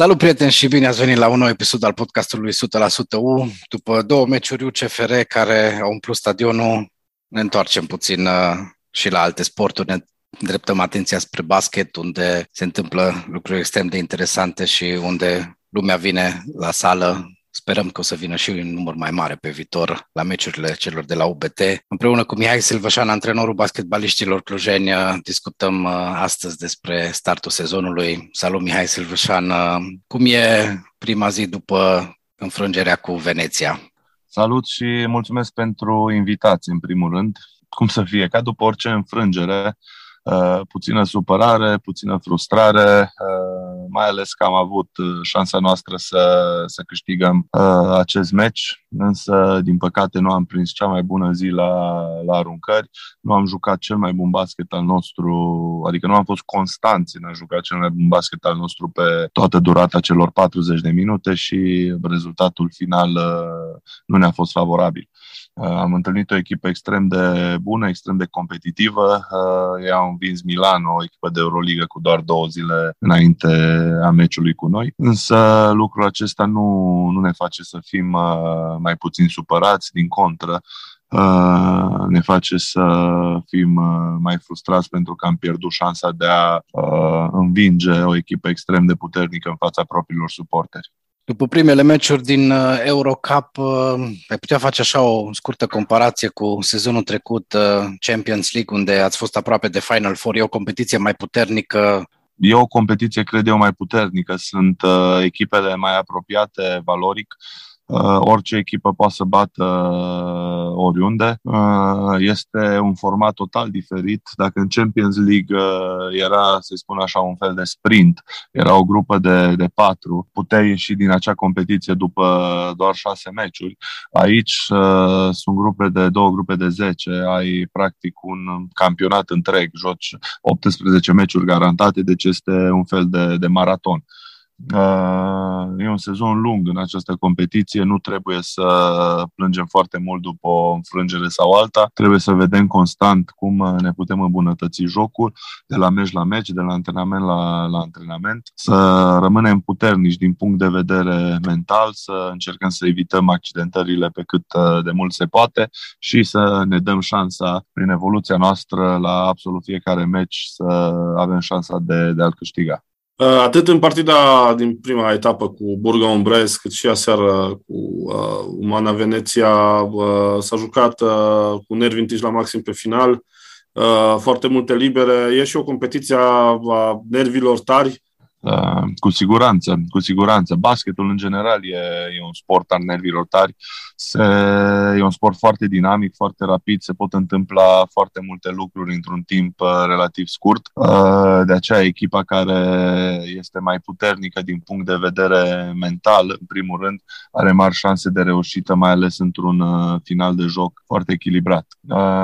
Salut prieteni și bine ați venit la un nou episod al podcastului 100% U. După două meciuri UCFR care au umplut stadionul, ne întoarcem puțin uh, și la alte sporturi, ne dreptăm atenția spre basket, unde se întâmplă lucruri extrem de interesante și unde lumea vine la sală Sperăm că o să vină și un număr mai mare pe viitor la meciurile celor de la UBT. Împreună cu Mihai Silvășan, antrenorul basketbaliștilor clujeni, discutăm uh, astăzi despre startul sezonului. Salut Mihai Silvășan! Uh, cum e prima zi după înfrângerea cu Veneția? Salut și mulțumesc pentru invitație, în primul rând. Cum să fie, ca după orice înfrângere, Uh, puțină supărare, puțină frustrare, uh, mai ales că am avut uh, șansa noastră să, să câștigăm acest meci, însă, din păcate, nu am prins cea mai bună zi la, la aruncări, nu am jucat cel mai bun basket al nostru, adică nu am fost constanți în a juca cel mai bun basket al nostru pe toată durata celor 40 de minute și rezultatul final nu ne-a fost favorabil. Uh, am întâlnit o echipă extrem de bună, extrem de competitivă. Uh, ei au învins Milan, o echipă de Euroliga cu doar două zile înainte a meciului cu noi. Însă lucrul acesta nu, nu ne face să fim uh, mai puțin supărați, din contră ne face să fim mai frustrați pentru că am pierdut șansa de a învinge o echipă extrem de puternică în fața propriilor suporteri. După primele meciuri din uh, Eurocup, uh, ai putea face așa o scurtă comparație cu sezonul trecut uh, Champions League, unde ați fost aproape de Final Four. E o competiție mai puternică? E o competiție, cred eu, mai puternică. Sunt echipele mai apropiate valoric. Uh, orice echipă poate să bată uh, oriunde. Uh, este un format total diferit. Dacă în Champions League era, să spun așa, un fel de sprint, era o grupă de, de patru, puteai ieși din acea competiție după doar șase meciuri. Aici sunt grupe de două grupe de zece, ai practic un campionat întreg, joci 18 meciuri garantate, deci este un fel de, de maraton. Uh, e un sezon lung în această competiție, nu trebuie să plângem foarte mult după o înfrângere sau alta, trebuie să vedem constant cum ne putem îmbunătăți jocul de la meci la meci, de la antrenament la, la antrenament, să rămânem puternici din punct de vedere mental, să încercăm să evităm accidentările pe cât uh, de mult se poate și să ne dăm șansa prin evoluția noastră la absolut fiecare meci să avem șansa de, de a-l câștiga. Uh, atât în partida din prima etapă cu Burga Umbrez, cât și aseară cu uh, Umana Veneția, uh, s-a jucat uh, cu nervi întiși la maxim pe final, uh, foarte multe libere. E și o competiție a nervilor tari, Uh, cu siguranță, cu siguranță. Basketul, în general, e, e un sport al nervilor tari. Se, e un sport foarte dinamic, foarte rapid, se pot întâmpla foarte multe lucruri într-un timp uh, relativ scurt. Uh, de aceea, echipa care este mai puternică din punct de vedere mental, în primul rând, are mari șanse de reușită, mai ales într-un final de joc foarte echilibrat.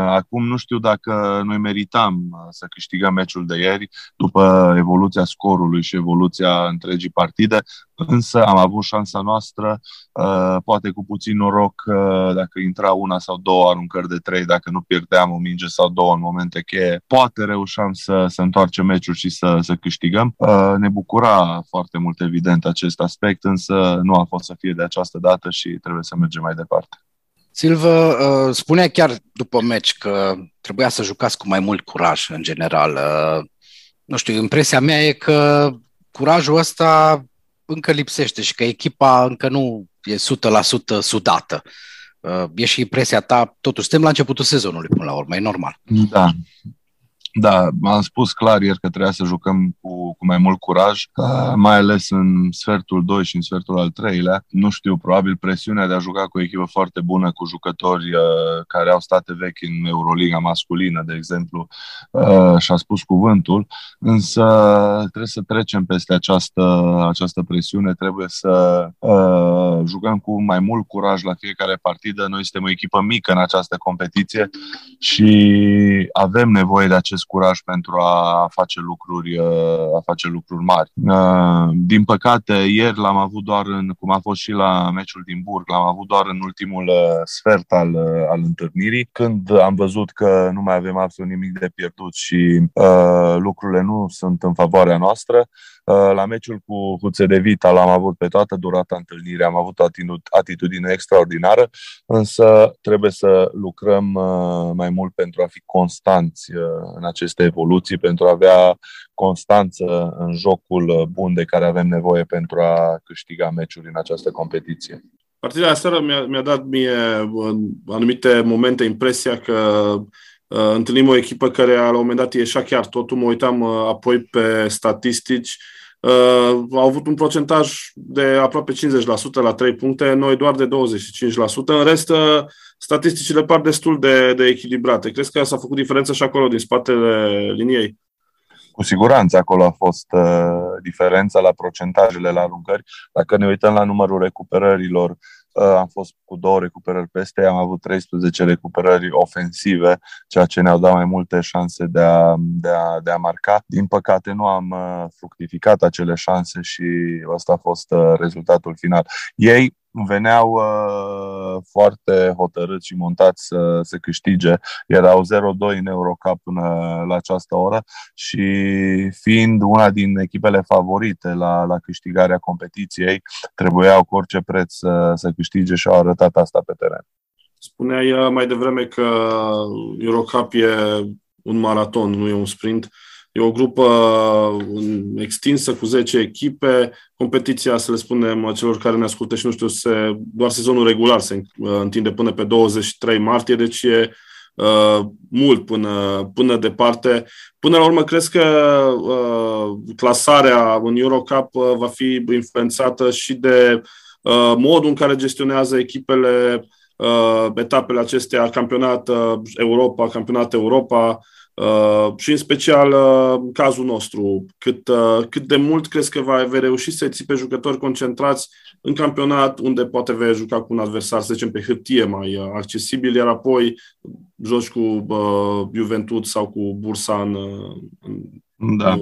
Acum, nu știu dacă noi meritam să câștigăm meciul de ieri, după evoluția scorului și evoluția întregii partide, însă am avut șansa noastră, uh, poate cu puțin noroc, uh, dacă intra una sau două aruncări de trei, dacă nu pierdeam o minge sau două în momente cheie, poate reușeam să, să întoarcem meciul și să, să câștigăm. Uh, ne bucura foarte mult, evident, acest aspect, însă nu a fost să fie de această dată și trebuie să mergem mai departe. Silvă, spunea chiar după meci că trebuia să jucați cu mai mult curaj în general. Nu știu, impresia mea e că curajul ăsta încă lipsește și că echipa încă nu e 100% sudată. Uh, e și impresia ta, totuși suntem la începutul sezonului până la urmă, e normal. Da, da, am spus clar ieri că trebuia să jucăm cu, cu mai mult curaj, uh, mai ales în sfertul 2 și în sfertul al treilea. Nu știu, probabil presiunea de a juca cu o echipă foarte bună, cu jucători uh, care au state vechi în Euroliga masculină, de exemplu, uh, și-a spus cuvântul, însă trebuie să trecem peste această, această presiune, trebuie să uh, jucăm cu mai mult curaj la fiecare partidă. Noi suntem o echipă mică în această competiție și avem nevoie de acest curaj pentru a face lucruri, uh, a face lucruri mari. Uh, din păcate, ieri l-am avut doar în, cum a fost și la meciul din Burg, l-am avut doar în ultimul uh, sfert al, al întâlnirii, când am văzut că nu mai avem absolut nimic de pierdut și uh, lucrurile nu sunt în favoarea noastră. Uh, la meciul cu, cu Vita l-am avut pe toată durata întâlnirii, am avut o atitudine extraordinară, însă trebuie să lucrăm uh, mai mult pentru a fi constanți în aceste evoluții, pentru a avea constanță în jocul bun de care avem nevoie pentru a câștiga meciuri în această competiție. Partida aseară mi-a, mi-a dat mie în anumite momente impresia că uh, întâlnim o echipă care la un moment dat ieșea chiar totul. Mă uitam uh, apoi pe statistici. Uh, au avut un procentaj de aproape 50% la 3 puncte, noi doar de 25%. În rest, uh, statisticile par destul de, de echilibrate. Crezi că s-a făcut diferență și acolo, din spatele liniei? Cu siguranță acolo a fost uh, diferența la procentajele la aruncări. Dacă ne uităm la numărul recuperărilor, uh, am fost cu două recuperări peste, am avut 13 recuperări ofensive, ceea ce ne-au dat mai multe șanse de a, de a, de a marca. Din păcate nu am uh, fructificat acele șanse și ăsta a fost uh, rezultatul final. Ei veneau uh, foarte hotărâți și montați să se câștige. Erau 0-2 în Eurocup până la această oră și fiind una din echipele favorite la, la câștigarea competiției, trebuiau cu orice preț să, să câștige și au arătat asta pe teren. Spuneai uh, mai devreme că Eurocup e un maraton, nu e un sprint. E o grupă uh, extinsă cu 10 echipe. Competiția, să le spunem celor care ne ascultă și nu știu, se, doar sezonul regular se uh, întinde până pe 23 martie, deci e uh, mult până, până departe. Până la urmă, crezi că uh, clasarea în Eurocup uh, va fi influențată și de uh, modul în care gestionează echipele uh, etapele acestea, campionat uh, Europa, campionat Europa, Uh, și în special uh, cazul nostru, cât, uh, cât de mult crezi că va vei reuși să ții pe jucători concentrați în campionat, unde poate vei juca cu un adversar, să zicem, pe hârtie mai uh, accesibil, iar apoi joci cu uh, Juventus sau cu Bursa în, uh, în Da.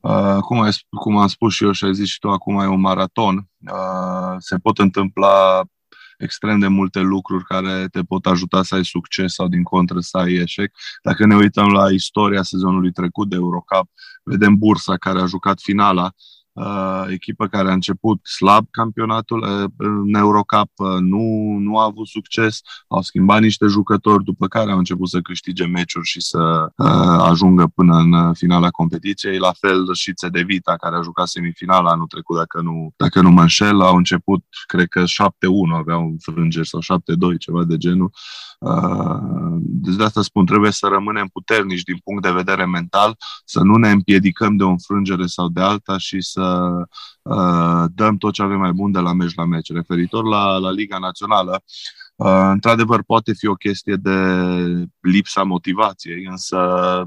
Uh, cum, ai, cum am spus și eu și ai zis și tu, acum e un maraton. Uh, se pot întâmpla extrem de multe lucruri care te pot ajuta să ai succes sau din contră să ai eșec. Dacă ne uităm la istoria sezonului trecut de Eurocup, vedem Bursa care a jucat finala uh, echipă care a început slab campionatul uh, în Eurocup, uh, nu, nu a avut succes, au schimbat niște jucători, după care au început să câștige meciuri și să uh, ajungă până în finala competiției. La fel și de Vita, care a jucat semifinala anul trecut, dacă nu, dacă nu mă înșel, au început, cred că 7-1 aveau înfrângeri sau 7-2, ceva de genul. Uh, deci de asta spun, trebuie să rămânem puternici din punct de vedere mental, să nu ne împiedicăm de o înfrângere sau de alta și să uh, dăm tot ce avem mai bun de la meci la meci. Referitor la, la Liga Națională, Uh, într-adevăr, poate fi o chestie de lipsa motivației, însă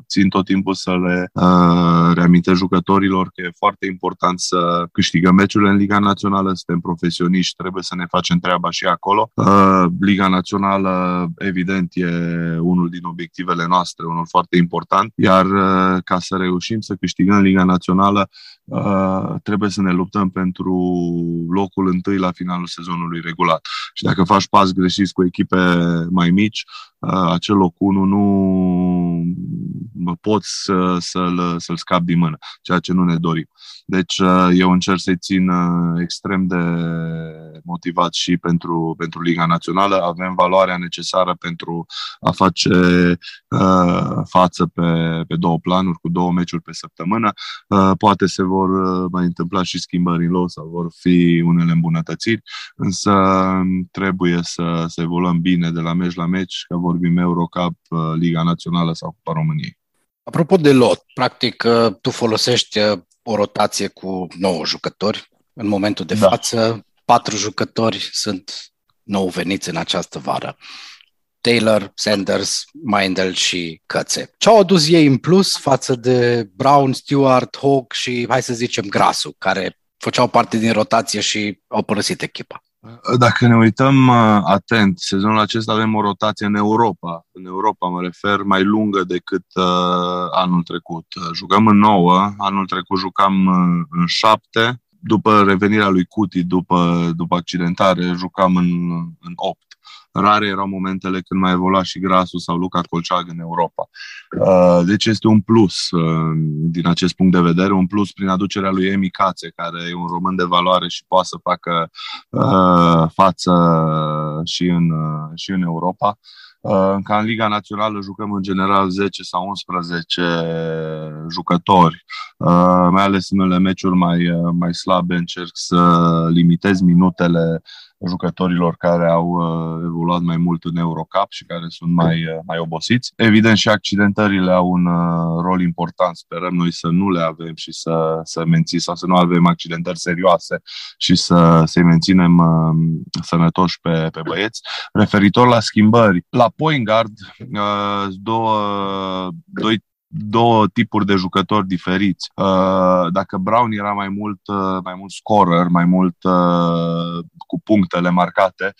țin tot timpul să le uh, reamintesc jucătorilor că e foarte important să câștigăm meciurile în Liga Națională, suntem profesioniști, trebuie să ne facem treaba și acolo. Uh, Liga Națională, evident, e unul din obiectivele noastre, unul foarte important, iar uh, ca să reușim să câștigăm Liga Națională, uh, trebuie să ne luptăm pentru locul întâi la finalul sezonului regulat. Și dacă faci pas greșit exerciți cu echipe mai mici, uh, acel loc 1 nu poți să, să-l, să-l scap din mână, ceea ce nu ne dorim. Deci uh, eu încerc să-i țin uh, extrem de motivat și pentru, pentru Liga Națională. Avem valoarea necesară pentru a face uh, față pe, pe două planuri, cu două meciuri pe săptămână. Uh, poate se vor mai întâmpla și schimbări în loc sau vor fi unele îmbunătățiri, însă trebuie să, să evoluăm bine de la meci la meci, că vorbim Eurocup, Liga Națională sau Cupa României. Apropo de lot, practic tu folosești o rotație cu 9 jucători. În momentul de da. față, patru jucători sunt nou veniți în această vară. Taylor, Sanders, Mindel și Cățe. Ce au adus ei în plus față de Brown, Stewart, Hawk și, hai să zicem, Grasu, care făceau parte din rotație și au părăsit echipa? Dacă ne uităm uh, atent, sezonul acesta avem o rotație în Europa. În Europa mă refer mai lungă decât uh, anul trecut. Jucăm în nouă, anul trecut jucam uh, în șapte, după revenirea lui Cuti, după, după accidentare, jucam în, în opt. Rare erau momentele când mai evolua și Grasul sau Luca Colceag în Europa. Uh, deci este un plus uh, din acest punct de vedere, un plus prin aducerea lui Emi Cațe, care e un român de valoare și poate să facă față și în, și în Europa. Ca în Liga Națională jucăm în general 10 sau 11 jucători, mai ales în unele meciuri mai, mai slabe încerc să limitez minutele jucătorilor care au uh, evoluat mai mult în Eurocup și care sunt mai, uh, mai obosiți. Evident și accidentările au un uh, rol important. Sperăm noi să nu le avem și să, să menții sau să nu avem accidentări serioase și să, să-i menținem sănătoși pe, pe băieți. Referitor la schimbări, la point guard, două, doi două tipuri de jucători diferiți. Uh, dacă Brown era mai mult, uh, mai mult scorer, mai mult uh, cu punctele marcate,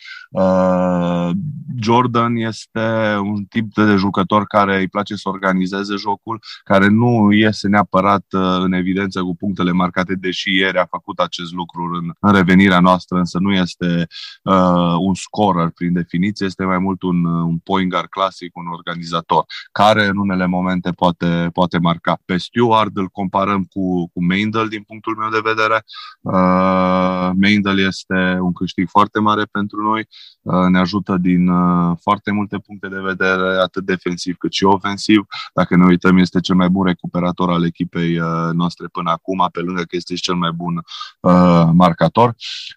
Jordan este un tip de jucător care îi place să organizeze jocul, care nu iese neapărat în evidență cu punctele marcate, deși ieri a făcut acest lucru în, în revenirea noastră, însă nu este uh, un scorer prin definiție, este mai mult un, un point guard clasic, un organizator, care în unele momente poate poate, poate marca. Pe Stewart îl comparăm cu, cu Meindl din punctul meu de vedere. Uh, Meindl este un câștig foarte mare pentru noi, uh, ne ajută din uh, foarte multe puncte de vedere, atât defensiv cât și ofensiv. Dacă ne uităm, este cel mai bun recuperator al echipei uh, noastre până acum, pe lângă că este și cel mai bun uh, marcator.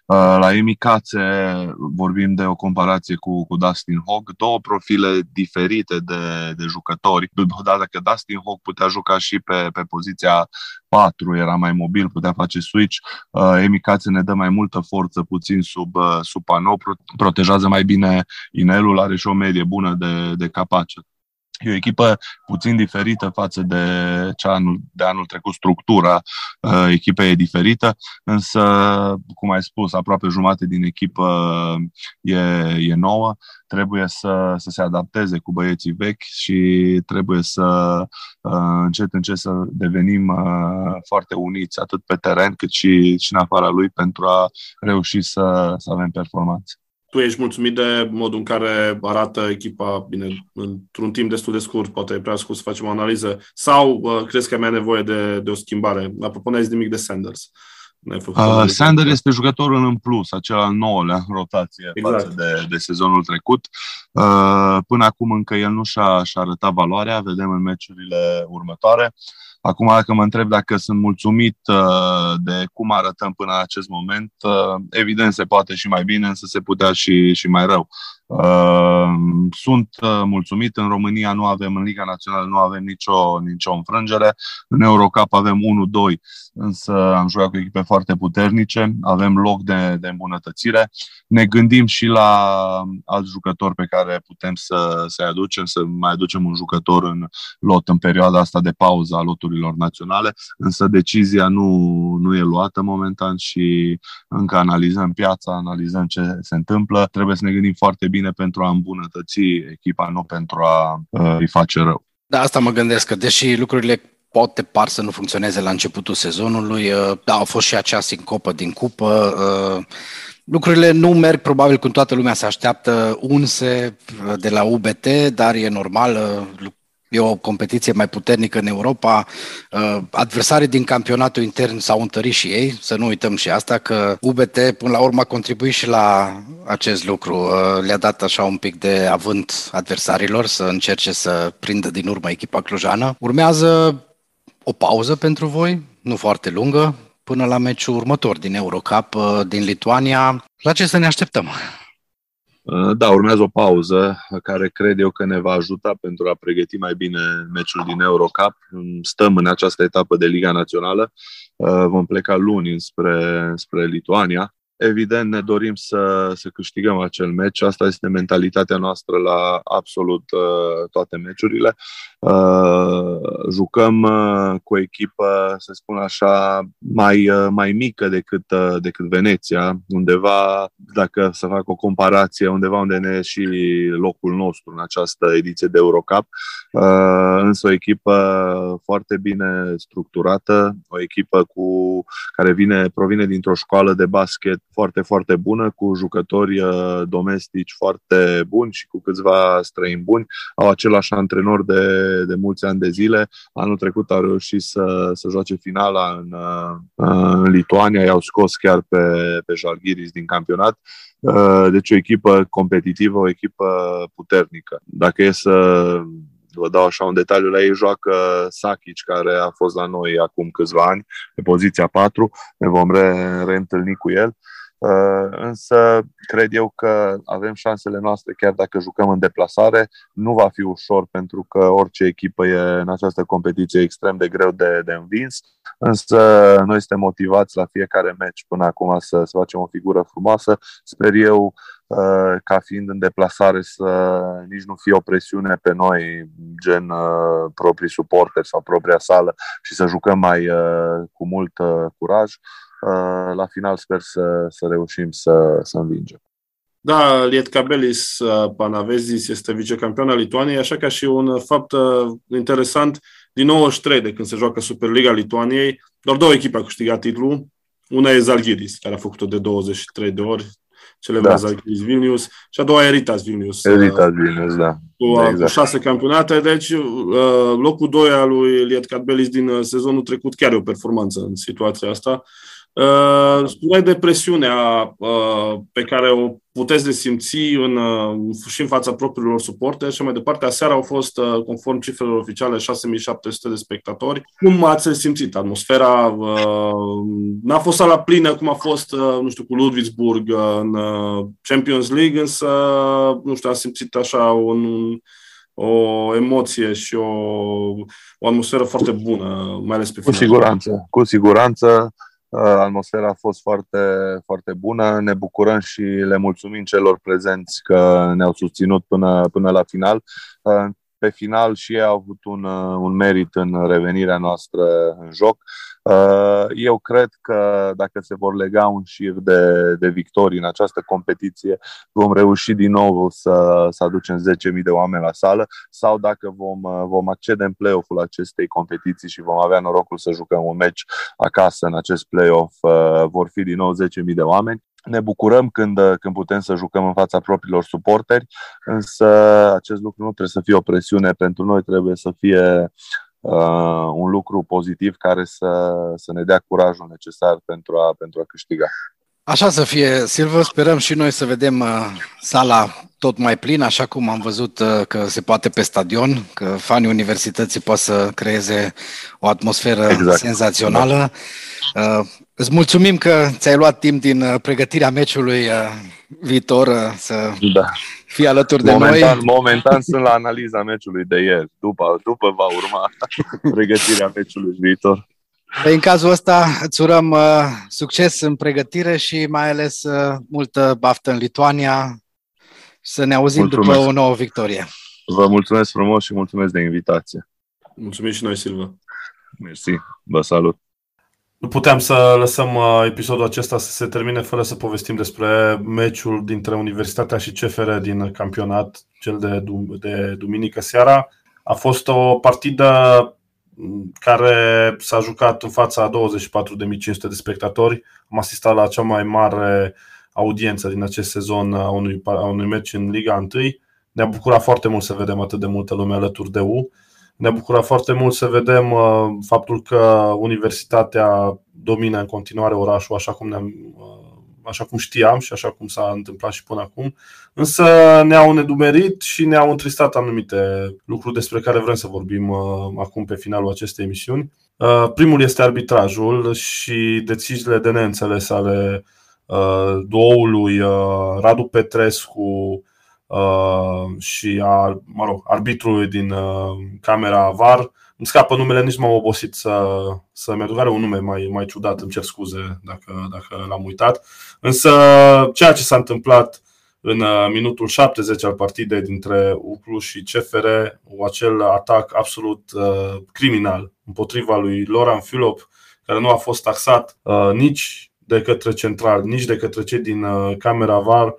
Uh, la Emi Cațe vorbim de o comparație cu, cu Dustin Hogg, două profile diferite de, de jucători. Odată că Dustin Hawk putea juca și pe, pe poziția 4, era mai mobil, putea face switch. Uh, Emicație ne dă mai multă forță, puțin sub, uh, sub panou, protejează mai bine inelul, are și o medie bună de, de capace. E o echipă puțin diferită față de cea anul, de anul trecut. Structura uh, echipei e diferită, însă, cum ai spus, aproape jumate din echipă e, e nouă. Trebuie să, să se adapteze cu băieții vechi și trebuie să uh, încet, încet să devenim uh, foarte uniți, atât pe teren cât și, și în afara lui, pentru a reuși să, să avem performanțe tu ești mulțumit de modul în care arată echipa, bine, într-un timp destul de scurt, poate e prea scurt să facem o analiză, sau uh, crezi că mai nevoie de, de o schimbare? Apropo, n-ai nimic de Sanders. Uh, Sanders este jucătorul în plus, acel al nouălea în rotație exact. față de, de sezonul trecut. Uh, până acum încă el nu și-a, și-a arătat valoarea, vedem în meciurile următoare. Uh, Acum, dacă mă întreb dacă sunt mulțumit uh, de cum arătăm până în acest moment, uh, evident se poate și mai bine, însă se putea și, și mai rău. Uh, sunt mulțumit. În România nu avem, în Liga Națională nu avem nicio, nicio înfrângere. În Eurocup avem 1-2, însă am jucat cu echipe foarte puternice, avem loc de, de îmbunătățire. Ne gândim și la alți jucători pe care putem să, să aducem, să mai aducem un jucător în lot în perioada asta de pauză a loturilor naționale, însă decizia nu, nu e luată momentan și încă analizăm piața, analizăm ce se întâmplă. Trebuie să ne gândim foarte bine pentru a îmbunătăți echipa, nu pentru a uh, îi face rău. Da, asta mă gândesc, că deși lucrurile poate par să nu funcționeze la începutul sezonului, uh, da, au fost și acea sincopă din cupă, uh, Lucrurile nu merg probabil cum toată lumea se așteaptă unse de la UBT, dar e normal, e o competiție mai puternică în Europa. Uh, adversarii din campionatul intern s-au întărit și ei, să nu uităm și asta, că UBT până la urmă a contribuit și la acest lucru. Uh, le-a dat așa un pic de avânt adversarilor să încerce să prindă din urmă echipa clujană. Urmează o pauză pentru voi, nu foarte lungă, până la meciul următor din Eurocup uh, din Lituania. La ce să ne așteptăm? Uh, da, urmează o pauză care cred eu că ne va ajuta pentru a pregăti mai bine meciul din Eurocup. Stăm în această etapă de Liga Națională. Uh, vom pleca luni spre, spre Lituania. Evident, ne dorim să, să câștigăm acel meci. Asta este mentalitatea noastră la absolut uh, toate meciurile. Uh, jucăm uh, cu o echipă, să spun așa, mai, uh, mai mică decât, uh, decât Veneția, undeva, dacă să fac o comparație, undeva unde ne e și locul nostru în această ediție de Eurocup, uh, însă o echipă foarte bine structurată, o echipă cu, care vine, provine dintr-o școală de basket foarte, foarte bună, cu jucători uh, domestici foarte buni și cu câțiva străini buni. Au același antrenor de, de mulți ani de zile. Anul trecut au reușit să, să joace finala în, uh, în Lituania, i-au scos chiar pe, pe Jalgiris din campionat. Uh, deci o echipă competitivă, o echipă puternică. Dacă e să vă dau așa un detaliu, la ei joacă Sakic, care a fost la noi acum câțiva ani, pe poziția 4, ne vom re- reîntâlni cu el. Uh, însă cred eu că avem șansele noastre chiar dacă jucăm în deplasare. Nu va fi ușor pentru că orice echipă e în această competiție extrem de greu de, de învins, însă noi suntem motivați la fiecare meci până acum să, să facem o figură frumoasă. Sper eu uh, ca fiind în deplasare să nici nu fie o presiune pe noi, gen uh, proprii suporteri sau propria sală și să jucăm mai cu mult curaj. Uh, la final sper să, să reușim să, să învingem. Da, Lietkabelis uh, Panavezis este vicecampion al Lituaniei, așa ca și un fapt uh, interesant, din 93 de când se joacă Superliga Lituaniei, doar două echipe au câștigat titlul. Una e Zalgiris, care a făcut-o de 23 de ori, celebra da. Zalgiris Vilnius, și a doua Eritas Vilnius. Eritas Vilnius, da. Cu, exact. cu șase campionate, deci locul 2 al lui Lietkabelis din sezonul trecut chiar e o performanță în situația asta. Uh, spuneai de presiunea uh, pe care o puteți de simți în, uh, și în fața propriilor suporte și mai departe. Aseară au fost, uh, conform cifrelor oficiale, 6700 de spectatori. Cum ați simțit atmosfera? Uh, n-a fost sala plină cum a fost, uh, nu știu, cu Ludwigsburg uh, în uh, Champions League, însă, nu știu, am simțit așa un, o emoție și o, o atmosferă foarte bună, mai ales pe final. Cu siguranță, cu siguranță Uh, atmosfera a fost foarte, foarte bună. Ne bucurăm și le mulțumim celor prezenți că ne-au susținut până, până la final. Uh, pe final și ei au avut un, uh, un merit în revenirea noastră în joc. Uh, eu cred că dacă se vor lega un șir de, de victorii în această competiție, vom reuși din nou să, să aducem 10.000 de oameni la sală sau dacă vom, uh, vom accede în play-off-ul acestei competiții și vom avea norocul să jucăm un meci acasă în acest play-off, vor fi din nou 10.000 de oameni. Ne bucurăm când, când putem să jucăm în fața propriilor suporteri, însă acest lucru nu trebuie să fie o presiune. Pentru noi, trebuie să fie uh, un lucru pozitiv care să, să ne dea curajul necesar pentru a, pentru a câștiga. Așa să fie, Silvă, sperăm și noi să vedem uh, sala tot mai plină, așa cum am văzut uh, că se poate pe stadion, că fanii universității pot să creeze o atmosferă exact. senzațională. Da. Uh, îți mulțumim că ți-ai luat timp din uh, pregătirea meciului uh, viitor uh, să da. fii alături de momentan, noi. Momentan sunt la analiza meciului de ieri, după, după va urma pregătirea meciului viitor. În cazul ăsta îți urăm uh, succes în pregătire și mai ales uh, multă baftă în Lituania. Să ne auzim mulțumesc. după o nouă victorie. Vă mulțumesc frumos și mulțumesc de invitație. Mulțumim și noi, Silva. Mersi. Vă salut. Nu puteam să lăsăm uh, episodul acesta să se termine fără să povestim despre meciul dintre Universitatea și CFR din campionat, cel de, de duminică seara. A fost o partidă care s-a jucat în fața 24.500 de spectatori. Am asistat la cea mai mare audiență din acest sezon a unui, a unui meci în Liga 1. Ne-a bucurat foarte mult să vedem atât de multă lume alături de U. Ne-a bucurat foarte mult să vedem uh, faptul că universitatea domină în continuare orașul așa cum ne-am uh, așa cum știam și așa cum s-a întâmplat și până acum, însă ne-au nedumerit și ne-au întristat anumite lucruri despre care vrem să vorbim uh, acum pe finalul acestei emisiuni. Uh, primul este arbitrajul și deciziile de neînțeles ale uh, duoului uh, Radu Petrescu uh, și a, mă rog, arbitrului din uh, camera VAR îmi scapă numele, nici m-am obosit să, să mi Are un nume mai, mai ciudat, îmi cer scuze dacă, dacă l-am uitat. Însă ceea ce s-a întâmplat în uh, minutul 70 al partidei dintre Uclu și CFR, acel atac absolut uh, criminal împotriva lui Loran Filop, care nu a fost taxat uh, nici de către central, nici de către cei din uh, camera VAR, uh,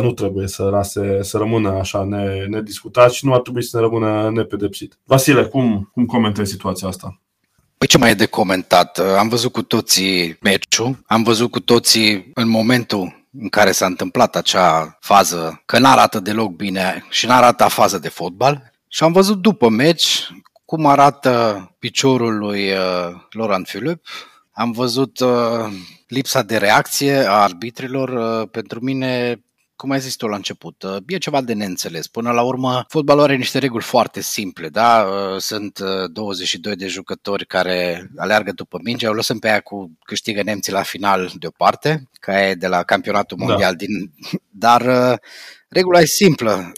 nu trebuie să lase să rămână așa nediscutat și nu ar trebui să ne rămână nepedepsit. Vasile, cum, cum comentezi situația asta? Păi ce mai e de comentat? Am văzut cu toții meciul, am văzut cu toții în momentul în care s-a întâmplat acea fază că n-arată deloc bine și n-arată fază de fotbal și am văzut după meci cum arată piciorul lui uh, Laurent Philippe. Am văzut uh, lipsa de reacție a arbitrilor. Uh, pentru mine cum ai zis tu la început, uh, e ceva de neînțeles. Până la urmă, fotbalul are niște reguli foarte simple, da? Uh, sunt 22 uh, de jucători care aleargă după minge, o lăsăm pe aia cu câștigă nemții la final deoparte, ca e de la campionatul da. mondial da. din... Dar regula e simplă.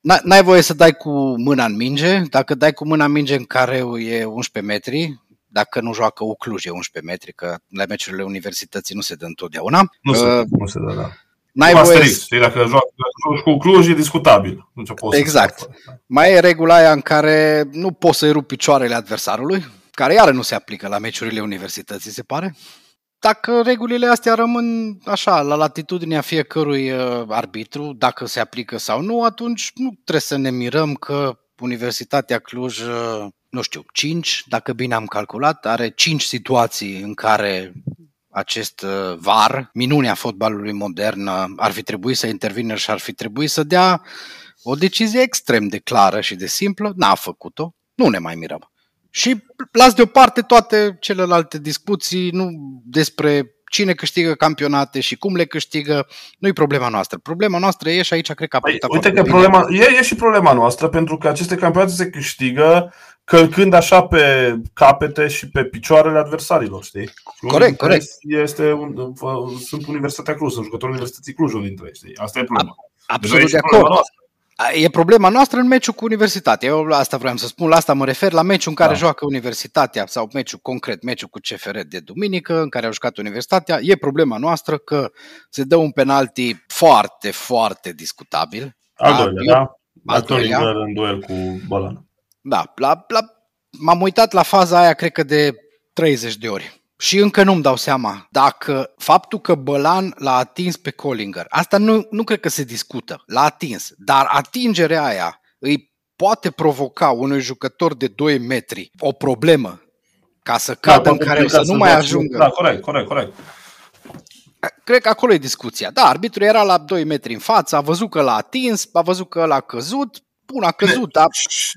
N-ai voie să dai cu mâna în minge. Dacă dai cu mâna în minge în care e 11 metri, dacă nu joacă Ucluj e 11 metri, că la meciurile universității nu se dă întotdeauna. Nu se, uh, nu se dă, da. N-ai voie Asterix, știi, dacă joci, joci cu Cluj e discutabil. Nu ce poți exact. Să Mai e regula aia în care nu poți să-i rupi picioarele adversarului, care iară nu se aplică la meciurile universității, se pare. Dacă regulile astea rămân așa, la latitudinea fiecărui uh, arbitru, dacă se aplică sau nu, atunci nu trebuie să ne mirăm că Universitatea Cluj, uh, nu știu, 5, dacă bine am calculat, are 5 situații în care acest uh, VAR, minunea fotbalului modern, uh, ar fi trebuit să intervină și ar fi trebuit să dea o decizie extrem de clară și de simplă, n-a făcut-o, nu ne mai mirăm. Și las deoparte toate celelalte discuții nu despre cine câștigă campionate și cum le câștigă, nu e problema noastră. Problema noastră e și aici cred că a păi, Uite că problema, e, e și problema noastră, pentru că aceste campionate se câștigă călcând așa pe capete și pe picioarele adversarilor, știi? Corect, corect. Este un, sunt Universitatea Cluj, sunt jucători Universității Cluj unul dintre ei, știi? Asta e problema. Absolut de acord. E problema noastră în meciul cu Universitatea. Eu asta vreau să spun, la asta mă refer, la meciul în care da. joacă Universitatea sau meciul concret, meciul cu CFR de duminică, în care a jucat Universitatea. E problema noastră că se dă un penalti foarte, foarte discutabil. Al da? doilea, da? Al doilea. în duel cu Bălan. Da, la, la, m-am uitat la faza aia, cred că de 30 de ori. Și încă nu-mi dau seama dacă faptul că Bălan l-a atins pe Collinger, asta nu, nu cred că se discută, l-a atins, dar atingerea aia îi poate provoca unui jucător de 2 metri o problemă ca să cadă da, în care să nu mai ajungă. Da, corect, corect, corect. Cred că acolo e discuția. Da, arbitru era la 2 metri în față, a văzut că l-a atins, a văzut că l-a căzut, bun, a căzut, dar...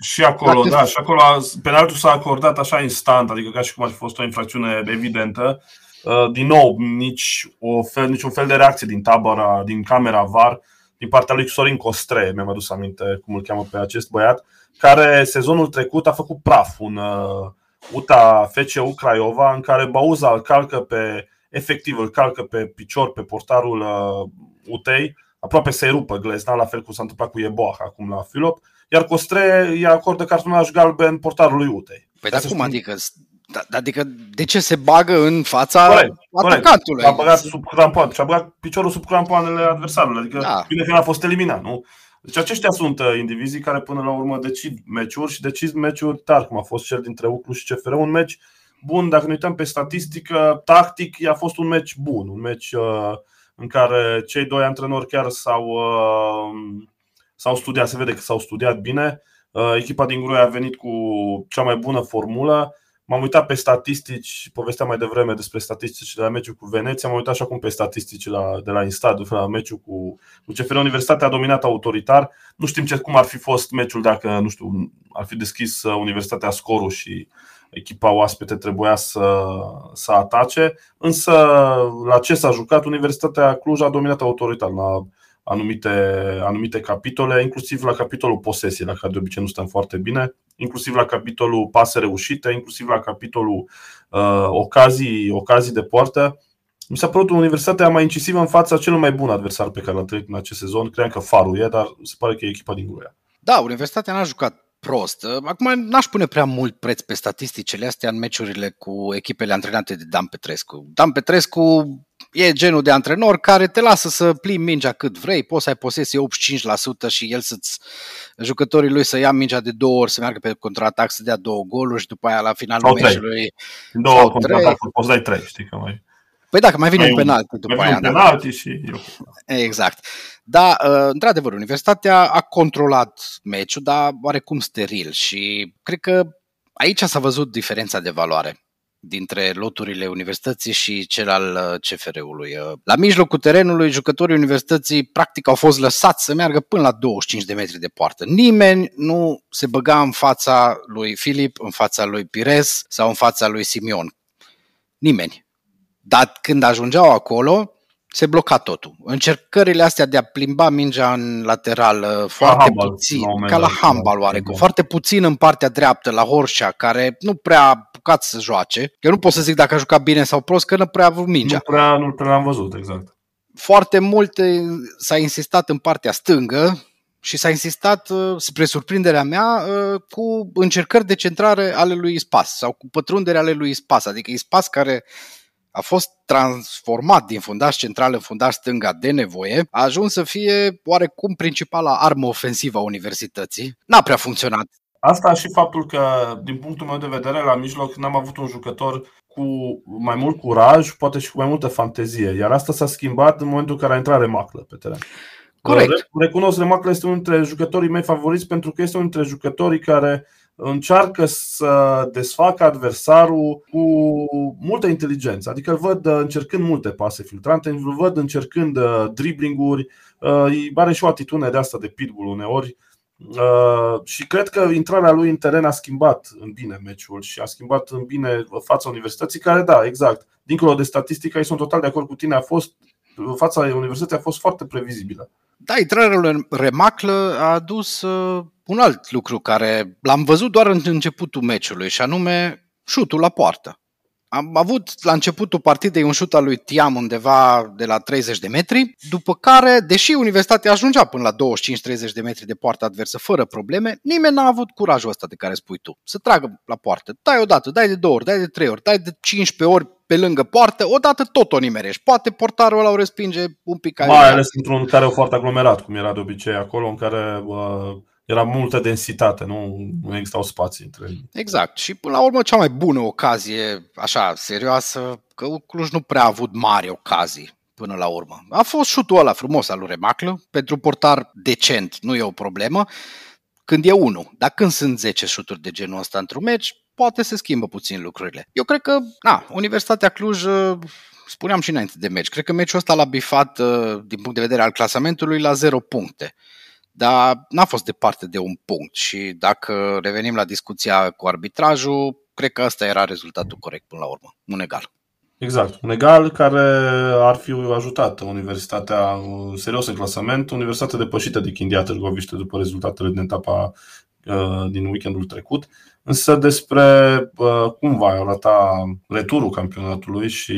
Și acolo, da, și acolo penaltul s-a acordat așa instant, adică ca și cum ar fi fost o infracțiune evidentă. Uh, din nou, nici o fel, niciun fel de reacție din tabăra, din camera VAR, din partea lui Sorin Costre, mi-am adus aminte cum îl cheamă pe acest băiat, care sezonul trecut a făcut praf un uh, UTA FCU Craiova, în care Bauza îl calcă pe, efectiv îl calcă pe picior pe portarul uh, UTEI, aproape să-i rupă glezna, la fel cum s-a întâmplat cu Eboah acum la Filop, iar Costre îi acordă cartonaj galben portarului Utei. Păi dar cum adică? Da, adică de ce se bagă în fața corect, atacantului? A băgat sub crampoane și a băgat piciorul sub crampoanele adversarului. Adică da. bine că n-a fost eliminat, nu? Deci aceștia sunt uh, indivizii care până la urmă decid meciuri și decid meciuri tari, cum a fost cel dintre Uclu și CFR. Un meci bun, dacă ne uităm pe statistică, tactic, a fost un meci bun, un meci uh, în care cei doi antrenori chiar s-au, uh, s-au studiat, se vede că s-au studiat bine. Uh, echipa din Groi a venit cu cea mai bună formulă. M-am uitat pe statistici, povesteam mai devreme despre statistici de la meciul cu Veneția, m-am uitat și acum pe statistici la, de la Instad, la meciul cu, cu CFR Universitatea a dominat autoritar. Nu știm ce, cum ar fi fost meciul dacă, nu știu, ar fi deschis uh, Universitatea scorul și echipa oaspete trebuia să, să atace, însă la ce s-a jucat, Universitatea Cluj a dominat autoritar. La anumite, anumite capitole, inclusiv la capitolul posesie, la care de obicei nu stăm foarte bine, inclusiv la capitolul pase reușite, inclusiv la capitolul uh, ocazii, ocazii de poartă. Mi s-a părut Universitatea mai incisivă în fața celui mai bun adversar pe care l-a trăit în acest sezon. Credeam că Farul e, dar se pare că e echipa din Gruia. Da, Universitatea n-a jucat prost. Acum n-aș pune prea mult preț pe statisticile astea în meciurile cu echipele antrenate de Dan Petrescu. Dan Petrescu e genul de antrenor care te lasă să plimbi mingea cât vrei, poți să ai posesie 85% și el să-ți, jucătorii lui să ia mingea de două ori, să meargă pe contraatac, să dea două goluri și după aia la finalul meciului... Două contraatacuri, poți dai trei, știi că mai... Păi dacă mai vine mai un penalti după mai aia. un da. penalti și... Exact. Da, uh, într-adevăr, Universitatea a controlat meciul, dar oarecum steril și cred că aici s-a văzut diferența de valoare dintre loturile universității și cel al uh, CFR-ului. Uh, la mijlocul terenului, jucătorii universității practic au fost lăsați să meargă până la 25 de metri de poartă. Nimeni nu se băga în fața lui Filip, în fața lui Pires sau în fața lui Simion. Nimeni. Dar când ajungeau acolo, se bloca totul. Încercările astea de a plimba mingea în lateral uh, foarte handball, puțin, ca la handball oarecum, foarte puțin în partea dreaptă la Horșa, care nu prea a apucat să joace. Eu nu pot să zic dacă a jucat bine sau prost, că nu prea a avut mingea. Nu prea, nu prea l-am văzut, exact. Foarte multe s-a insistat în partea stângă, și s-a insistat, uh, spre surprinderea mea, uh, cu încercări de centrare ale lui Ispas sau cu pătrundere ale lui Ispas. Adică Ispas care a fost transformat din fundaș central în fundaș stânga de nevoie, a ajuns să fie oarecum principala armă ofensivă a universității. N-a prea funcționat. Asta și faptul că, din punctul meu de vedere, la mijloc n-am avut un jucător cu mai mult curaj, poate și cu mai multă fantezie. Iar asta s-a schimbat în momentul în care a intrat Remaclă pe teren. Corect. Recunosc, Remaclă este unul dintre jucătorii mei favoriți pentru că este unul dintre jucătorii care încearcă să desfacă adversarul cu multă inteligență. Adică îl văd uh, încercând multe pase filtrante, îl văd încercând uh, driblinguri, uh, are și o atitudine de asta de pitbull uneori. Și cred că intrarea lui în teren a schimbat în bine meciul și a schimbat în bine fața universității, care, da, exact, dincolo de statistică, ei sunt total de acord cu tine, a fost, fața universității a fost foarte previzibilă. Da, intrarea lui Remaclă a adus un alt lucru care l-am văzut doar în începutul meciului și anume șutul la poartă. Am avut la începutul partidei un șut al lui Tiam undeva de la 30 de metri, după care, deși Universitatea ajungea până la 25-30 de metri de poartă adversă fără probleme, nimeni n-a avut curajul ăsta de care spui tu. Să tragă la poartă. Dai odată, dai de două ori, dai de trei ori, dai de 15 ori pe lângă poartă, odată tot o nimerești. Poate portarul ăla o respinge un pic. Mai ales într-un care o foarte aglomerat, cum era de obicei acolo, în care uh, era multă densitate, nu, nu existau spații între ei. Exact. Și până la urmă cea mai bună ocazie, așa, serioasă, că Cluj nu prea a avut mari ocazii până la urmă. A fost șutul ăla frumos al lui Remaclă, pentru portar decent, nu e o problemă, când e unul. Dar când sunt 10 șuturi de genul ăsta într-un meci, poate se schimbă puțin lucrurile. Eu cred că, na, Universitatea Cluj spuneam și înainte de meci, cred că meciul ăsta l-a bifat din punct de vedere al clasamentului la 0 puncte dar n-a fost departe de un punct și dacă revenim la discuția cu arbitrajul, cred că ăsta era rezultatul corect până la urmă, un egal. Exact, un egal care ar fi ajutat Universitatea serios în clasament, Universitatea depășită de Chindia Târgoviște după rezultatele din etapa uh, din weekendul trecut. Însă despre uh, cum va arăta returul campionatului și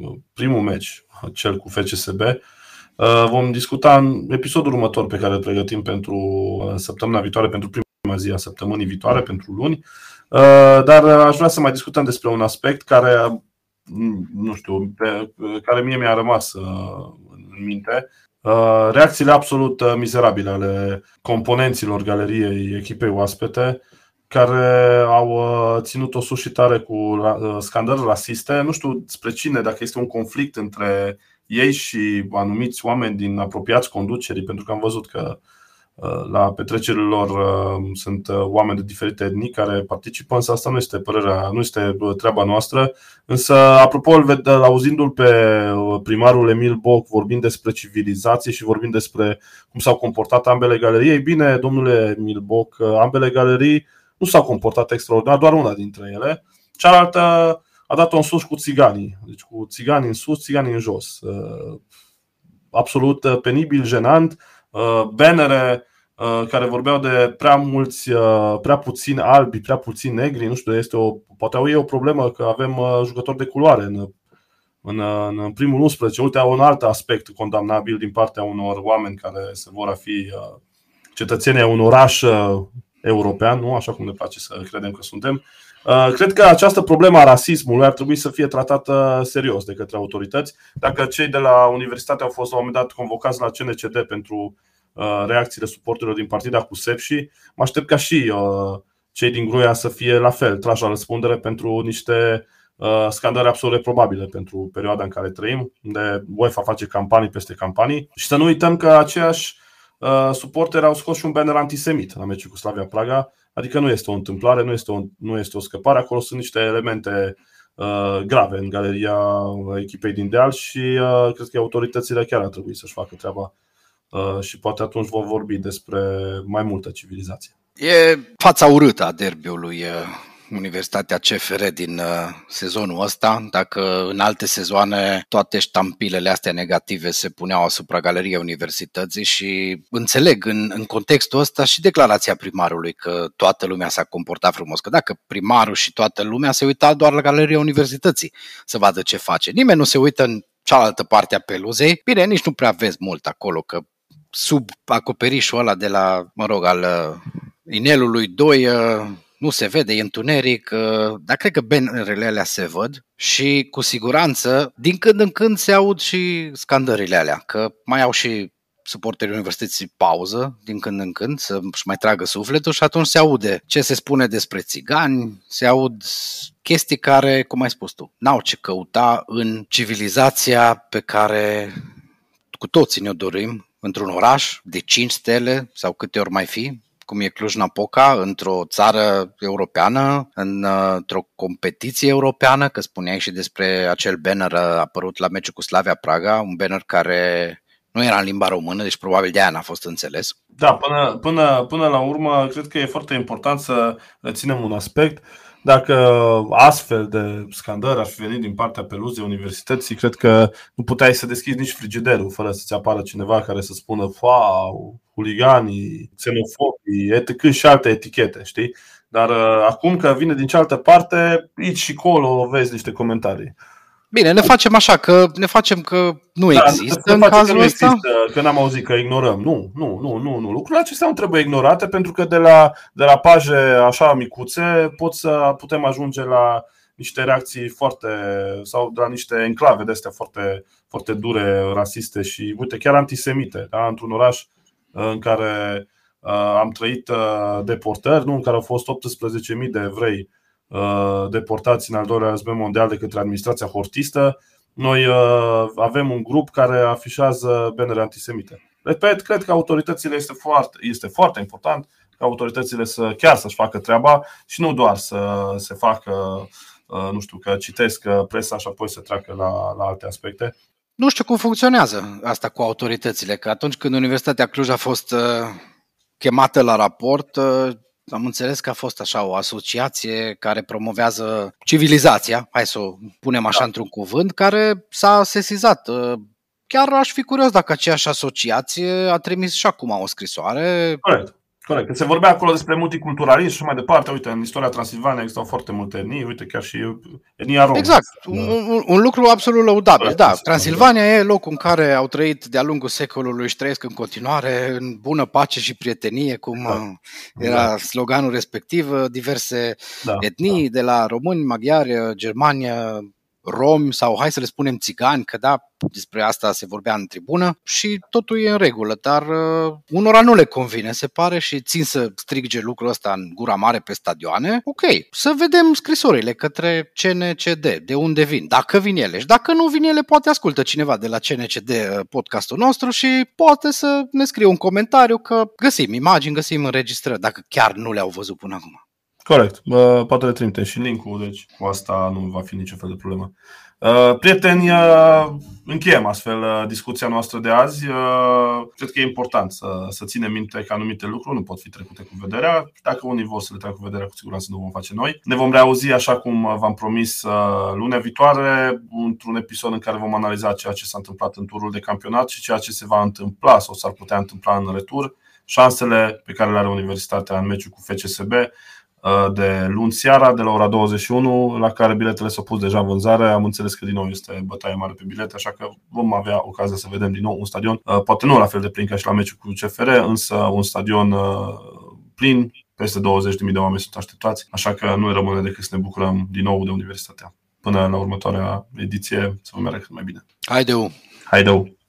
uh, primul meci, cel cu FCSB, Uh, vom discuta în episodul următor pe care îl pregătim pentru uh, săptămâna viitoare, pentru prima zi a săptămânii viitoare, pentru luni. Uh, dar aș vrea să mai discutăm despre un aspect care, mm, nu știu, pe, care mie mi-a rămas în minte. Reacțiile absolut mizerabile ale componenților galeriei echipei oaspete, care au ținut o suscitare cu scandări rasiste. Nu știu spre cine, dacă este un conflict între ei și anumiți oameni din apropiați conducerii, pentru că am văzut că uh, la petrecerile lor uh, sunt uh, oameni de diferite etnii care participă, însă asta nu este părerea, nu este treaba noastră. Însă, apropo, auzindu-l pe primarul Emil Boc vorbind despre civilizație și vorbind despre cum s-au comportat ambele galerii, ei bine, domnule Emil Boc, ambele galerii nu s-au comportat extraordinar, doar una dintre ele. Cealaltă a dat-o în sus cu țiganii. Deci cu țiganii în sus, țiganii în jos. Uh, absolut uh, penibil, jenant. Uh, bannere care vorbeau de prea mulți, prea puțini albi, prea puțini negri, nu știu, este o, poate au ei o problemă că avem jucători de culoare în, în, în primul 11. Uite, un alt aspect condamnabil din partea unor oameni care se vor a fi cetățenii un oraș european, nu așa cum ne place să credem că suntem. Cred că această problemă a rasismului ar trebui să fie tratată serios de către autorități. Dacă cei de la universitate au fost la un moment dat convocați la CNCD pentru reacțiile suporterilor din partida cu Sepsi, mă aștept ca și cei din Gruia să fie la fel trași la răspundere pentru niște uh, scandări absolut reprobabile pentru perioada în care trăim, unde UEFA face campanii peste campanii. Și să nu uităm că aceiași uh, suporteri au scos și un banner antisemit la meciul cu Slavia Praga, adică nu este o întâmplare, nu este o, nu este o scăpare, acolo sunt niște elemente uh, grave în galeria echipei din Deal și uh, cred că autoritățile chiar ar trebui să-și facă treaba uh, și poate atunci vom vorbi despre mai multă civilizație. E fața urâtă a derbiului Universitatea CFR din sezonul ăsta. Dacă în alte sezoane toate ștampilele astea negative se puneau asupra galeriei universității și înțeleg în, în contextul ăsta și declarația primarului că toată lumea s-a comportat frumos. Că dacă primarul și toată lumea se uita doar la galeria universității să vadă ce face. Nimeni nu se uită în cealaltă parte a peluzei. Bine, nici nu prea vezi mult acolo, că sub acoperișul ăla de la, mă rog, al inelului 2 uh, nu se vede, e întuneric, uh, dar cred că bannerele alea se văd și cu siguranță din când în când se aud și scandările alea, că mai au și suporterii universității pauză din când în când să-și mai tragă sufletul și atunci se aude ce se spune despre țigani, se aud chestii care, cum ai spus tu, n-au ce căuta în civilizația pe care cu toții ne-o dorim într-un oraș de 5 stele sau câte ori mai fi, cum e Cluj-Napoca, într-o țară europeană, într-o competiție europeană, că spuneai și despre acel banner apărut la meciul cu Slavia Praga, un banner care nu era în limba română, deci probabil de aia n-a fost înțeles. Da, până, până, până la urmă, cred că e foarte important să reținem un aspect. Dacă astfel de scandări ar fi venit din partea peluzei universității, cred că nu puteai să deschizi nici frigiderul fără să-ți apară cineva care să spună wow, huliganii, xenofobii, etc. și alte etichete, știi? Dar uh, acum că vine din cealaltă parte, aici și acolo vezi niște comentarii. Bine, ne facem așa, că ne facem că nu da, există în cazul nu ăsta. Există, că n-am auzit că ignorăm. Nu, nu, nu, nu, nu. Lucrurile acestea nu trebuie ignorate pentru că de la, de la paje așa micuțe pot să putem ajunge la niște reacții foarte sau de la niște enclave de astea foarte, foarte dure, rasiste și uite, chiar antisemite. Da? Într-un oraș în care uh, am trăit uh, deportări, nu? în care au fost 18.000 de evrei uh, deportați în al doilea război mondial de către administrația hortistă. Noi avem un grup care afișează benere antisemite. Repet, cred că autoritățile este foarte, este foarte important ca autoritățile să chiar să-și facă treaba și nu doar să se facă, nu știu, că citesc presa și apoi să treacă la, la alte aspecte. Nu știu cum funcționează asta cu autoritățile, că atunci când Universitatea Cluj a fost uh, chemată la raport, uh, am înțeles că a fost așa o asociație care promovează civilizația, hai să o punem așa da. într-un cuvânt, care s-a sesizat. Uh, chiar aș fi curios dacă aceeași asociație a trimis și acum o scrisoare. Corect. Corect. Se vorbea acolo despre multiculturalism și mai departe. Uite, în istoria Transilvania existau foarte multe etnii. Uite, chiar și etnia romă. Exact. Da. Un, un lucru absolut lăudabil. Da, Transilvania e locul în care au trăit de-a lungul secolului și trăiesc în continuare în bună pace și prietenie, cum da. Uh, era da. sloganul respectiv. Diverse da. etnii, da. de la români, maghiari, Germania, romi sau hai să le spunem țigani, că da, despre asta se vorbea în tribună și totul e în regulă, dar uh, unora nu le convine, se pare, și țin să strigge lucrul ăsta în gura mare pe stadioane. Ok, să vedem scrisorile către CNCD, de unde vin, dacă vin ele și dacă nu vin ele, poate ascultă cineva de la CNCD uh, podcastul nostru și poate să ne scrie un comentariu că găsim imagini, găsim înregistrări, dacă chiar nu le-au văzut până acum. Corect. Uh, poate le trimitem și link-ul, deci cu asta nu va fi niciun fel de problemă. Uh, prieteni, uh, încheiem astfel uh, discuția noastră de azi. Uh, cred că e important să, să ținem minte că anumite lucruri nu pot fi trecute cu vederea. Dacă unii vor să le treacă cu vederea, cu siguranță nu vom face noi. Ne vom reauzi, așa cum v-am promis, uh, lunea viitoare, într-un episod în care vom analiza ceea ce s-a întâmplat în turul de campionat și ceea ce se va întâmpla sau s-ar putea întâmpla în retur, șansele pe care le are Universitatea în meciul cu FCSB Uh, de luni seara, de la ora 21, la care biletele s-au pus deja în vânzare. Am înțeles că din nou este bătaie mare pe bilete, așa că vom avea ocazia să vedem din nou un stadion, uh, poate nu la fel de plin ca și la meciul cu CFR, însă un stadion uh, plin, peste 20.000 de oameni sunt așteptați, așa că nu rămâne decât să ne bucurăm din nou de Universitatea. Până la următoarea ediție, să vă meargă cât mai bine. Haideu! Haideu!